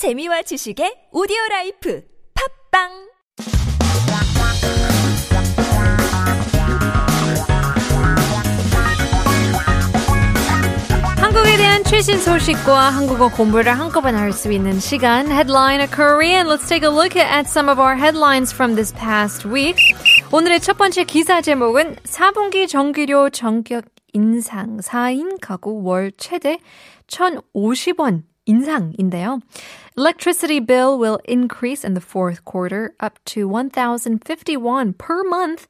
재미와 지식의 오디오 라이프 팝빵 한국에 대한 최신 소식과 한국어 공부를 한꺼번에 할 수 있는 시간 Headline Korean. Let's take a look at some of our headlines from this past week. 오늘의 첫 번째 기사 제목은 4분기 전기료 전격 인상 4인 가구 월 최대 1,050원 인상인데요. Electricity bill will increase in the fourth quarter up to 1,051 per month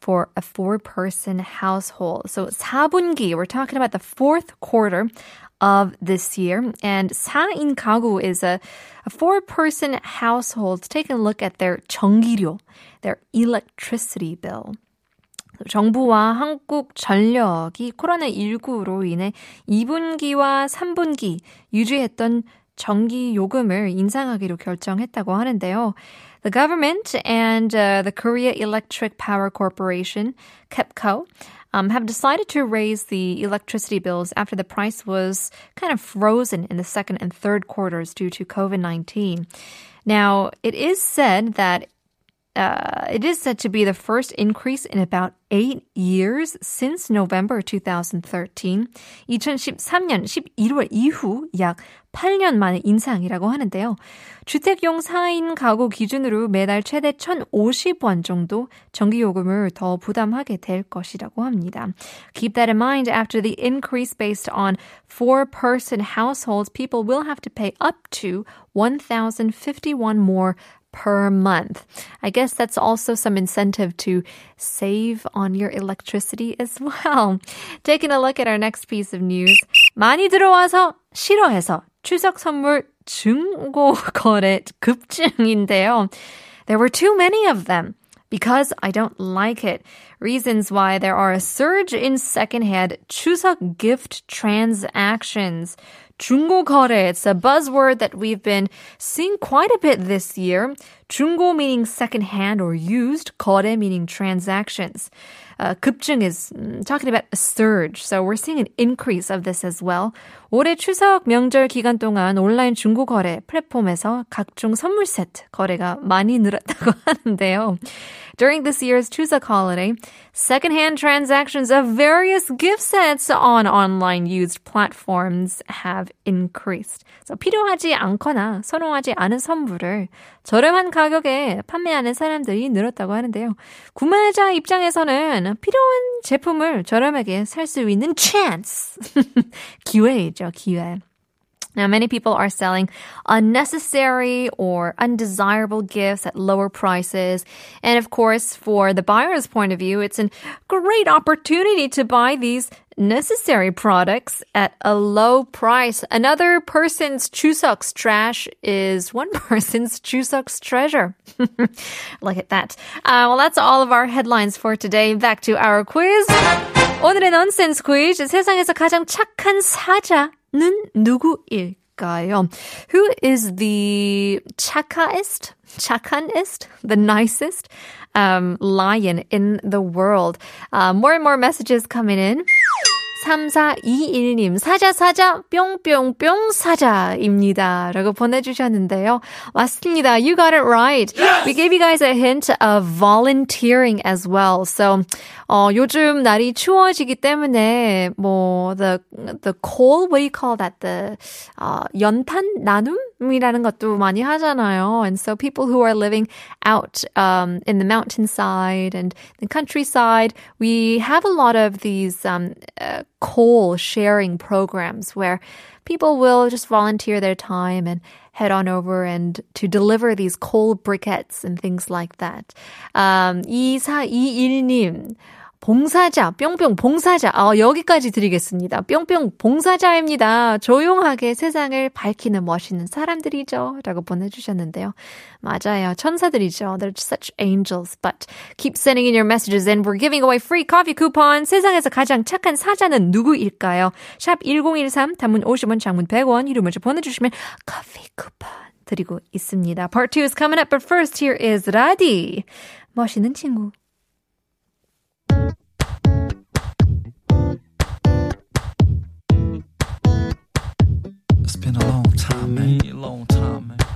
for a four person household. So 4분기, we're talking about the fourth quarter of this year. And 4인 가구 is a, a four person household. Take a look at their 전기료, their electricity bill. 정부와 한국전력이 코로나19로 인해 2분기와 3분기 유지했던 전기 요금을 인상하기로 결정했다고 하는데요. The government and uh, the Korea Electric Power Corporation, KEPCO, um, have decided to raise the electricity bills after the price was kind of frozen in the second and third quarters due to COVID 19. Now, it is said that uh, it is said to be the first increase in about eight years since November 2013. 2013년 11월 이후 약 8년 만의 인상이라고 하는데요. 주택용 4인 가구 기준으로 매달 최대 1,050원 정도 전기요금을 더 부담하게 될 것이라고 합니다. Keep that in mind. After the increase based on four-person households, people will have to pay up to 1,051 more per month. I guess that's also some incentive to save on your electricity as well. Taking a look at our next piece of news. 많이 들어와서 싫어해서 추석 선물 중고 거래 급증인데요. There were too many of them because I don't like it. Reasons why there are a surge in secondhand 추석 gift transactions. 중고 거래, it's a buzzword that we've been seeing quite a bit this year. 중고 meaning secondhand or used, 거래 meaning transactions. Uh, 급증 is mm, talking about a surge. So we're seeing an increase of this as well. 올해 추석 명절 기간 동안 온라인 중고 거래 플랫폼에서 각종 선물 세트 거래가 많이 늘었다고 하는데요. During this year's Chuseok holiday, secondhand transactions of various gift sets on online used platforms have increased. So 필요하지 않거나 선호하지 않은 선물을 저렴한 가격에 판매하는 사람들이 늘었다고 하는데요. 구매자 입장에서는 필요한 제품을 저렴하게 살 수 있는 chance. 기회이죠, 기회. Now, many people are selling unnecessary or undesirable gifts at lower prices. And of course, for the buyer's point of view, it's a great opportunity to buy these necessary products at a low price. Another person's Chuseok's trash is one person's Chuseok's treasure. Look at that. Uh, well, that's all of our headlines for today. Back to our quiz. 오늘의 nonsense quiz. 세상에서 가장 착한 사자 는 누구일까요? Who is the 착하est, 착한est, the nicest um, lion in the world? Uh, more and more messages coming in. 3421님, 사자, 사자, 뿅뿅뿅 사자입니다. 라고 보내주셨는데요. 맞습니다. You got it right. Yes! We gave you guys a hint of volunteering as well. So, 어, 요즘 날이 추워지기 때문에, 뭐, the, the cold, what do you call that? The, 어, 연탄? 나눔 이라는 것도 많이 하잖아요. And so people who are living out, um, in the mountainside and the countryside, we have a lot of these, um, uh, coal sharing programs where people will just volunteer their time and head on over and to deliver these coal briquettes and things like that. Um, 2421님, 봉사자, 뿅뿅 봉사자. 어, 여기까지 드리겠습니다. 뿅뿅 봉사자입니다. 조용하게 세상을 밝히는 멋있는 사람들이죠. 라고 보내주셨는데요. 맞아요. 천사들이죠. They're such angels. But keep sending in your messages and we're giving away free coffee coupon. 세상에서 가장 착한 사자는 누구일까요? 샵 1013, 단문 50원, 장문 100원, 이름을 좀 보내주시면 커피 쿠폰 드리고 있습니다. Part 2 is coming up, but first here is 라디. 멋있는 친구. 插眉，老插眉。